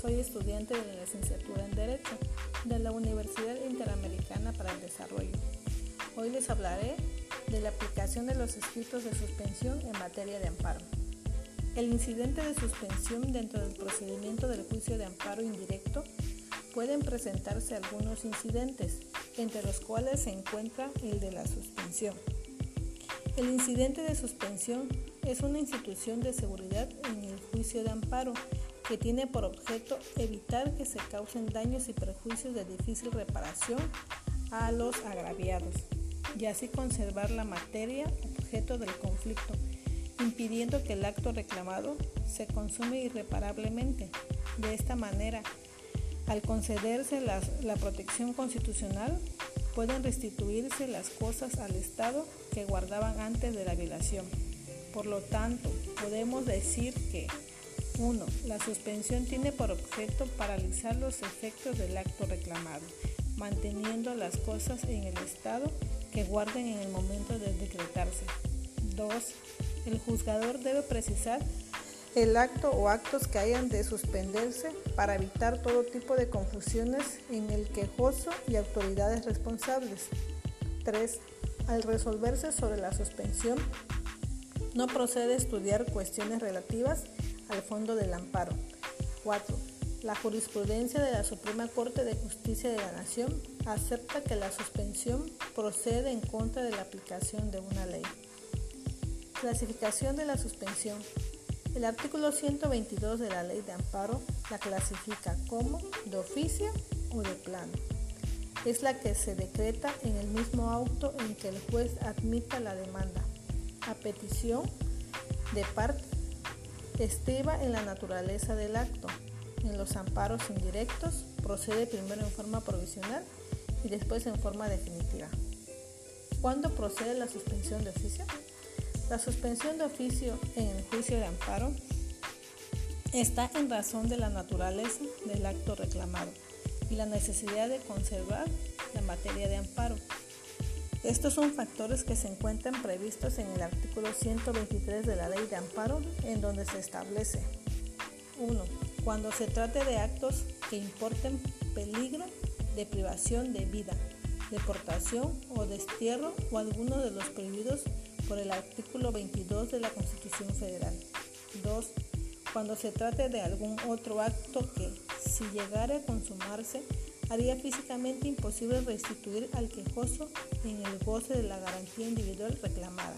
Soy estudiante de la licenciatura en Derecho de la Universidad Interamericana para el Desarrollo. Hoy les hablaré de la aplicación de los escritos de suspensión en materia de amparo. El incidente de suspensión dentro del procedimiento del juicio de amparo indirecto pueden presentarse algunos incidentes, entre los cuales se encuentra el de la suspensión. El incidente de suspensión es una institución de seguridad en el juicio de amparo que tiene por objeto evitar que se causen daños y perjuicios de difícil reparación a los agraviados y así conservar la materia objeto del conflicto, impidiendo que el acto reclamado se consume irreparablemente. De esta manera, al concederse la, la protección constitucional, pueden restituirse las cosas al Estado que guardaban antes de la violación. Por lo tanto, podemos decir que 1. La suspensión tiene por objeto paralizar los efectos del acto reclamado, manteniendo las cosas en el estado que guarden en el momento de decretarse. 2. El juzgador debe precisar el acto o actos que hayan de suspenderse para evitar todo tipo de confusiones en el quejoso y autoridades responsables. 3. Al resolverse sobre la suspensión, no procede a estudiar cuestiones relativas al fondo del amparo. 4. La jurisprudencia de la Suprema Corte de Justicia de la Nación acepta que la suspensión procede en contra de la aplicación de una ley. Clasificación de la suspensión. El artículo 122 de la Ley de Amparo la clasifica como de oficio o de plano. Es la que se decreta en el mismo auto en que el juez admita la demanda, a petición de parte, estriba en la naturaleza del acto. En los amparos indirectos procede primero en forma provisional y después en forma definitiva. ¿Cuándo procede la suspensión de oficio? La suspensión de oficio en el juicio de amparo está en razón de la naturaleza del acto reclamado y la necesidad de conservar la materia de amparo. Estos son factores que se encuentran previstos en el artículo 123 de la Ley de Amparo, en donde se establece 1. Cuando se trate de actos que importen peligro de privación de vida, deportación o destierro o alguno de los prohibidos por el artículo 22 de la Constitución Federal. 2. Cuando se trate de algún otro acto que, si llegara a consumarse, haría físicamente imposible restituir al quejoso en el goce de la garantía individual reclamada.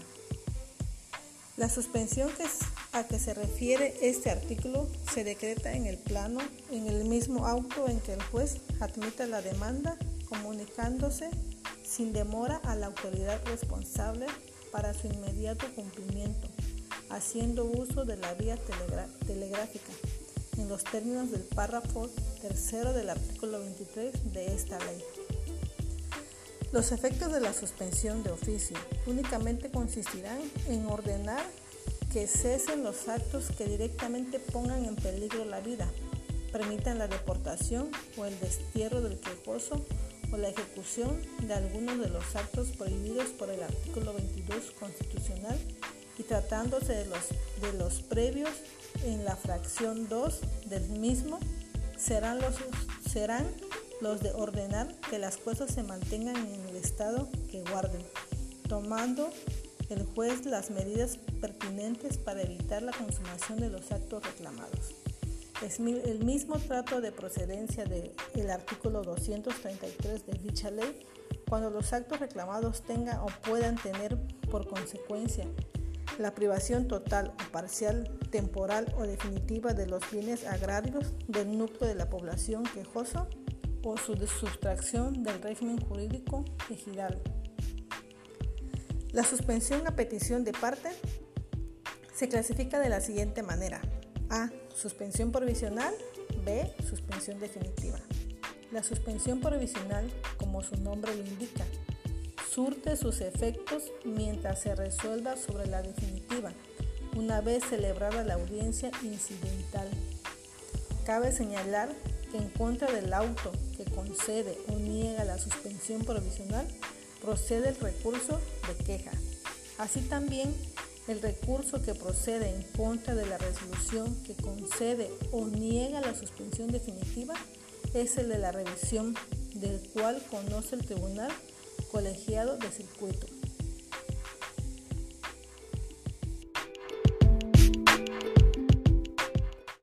La suspensión que a que se refiere este artículo se decreta en el plano, en el mismo auto en que el juez admita la demanda, comunicándose sin demora a la autoridad responsable para su inmediato cumplimiento, haciendo uso de la vía telegráfica, en los términos del párrafo tercero del artículo 23 de esta ley. Los efectos de la suspensión de oficio únicamente consistirán en ordenar que cesen los actos que directamente pongan en peligro la vida, permitan la deportación o el destierro del quejoso o la ejecución de algunos de los actos prohibidos por el artículo 22 constitucional y tratándose de los, de los previos en la fracción 2 del mismo, serán los, serán los de ordenar que las cosas se mantengan en el estado que guarden, tomando el juez las medidas pertinentes para evitar la consumación de los actos reclamados. Es el mismo trato de procedencia del artículo 233 de dicha ley cuando los actos reclamados tengan o puedan tener por consecuencia la privación total o parcial, temporal o definitiva de los bienes agrarios del núcleo de la población quejoso o su sustracción del régimen jurídico ejidal. La suspensión a petición de parte se clasifica de la siguiente manera. A. Suspensión provisional. B. Suspensión definitiva. La suspensión provisional, como su nombre lo indica, surte sus efectos mientras se resuelva sobre la definitiva, una vez celebrada la audiencia incidental. Cabe señalar que en contra del auto que concede o niega la suspensión provisional, procede el recurso de queja. Así también El recurso que procede en contra de la resolución que concede o niega la suspensión definitiva es el de la revisión, del cual conoce el tribunal colegiado de circuito.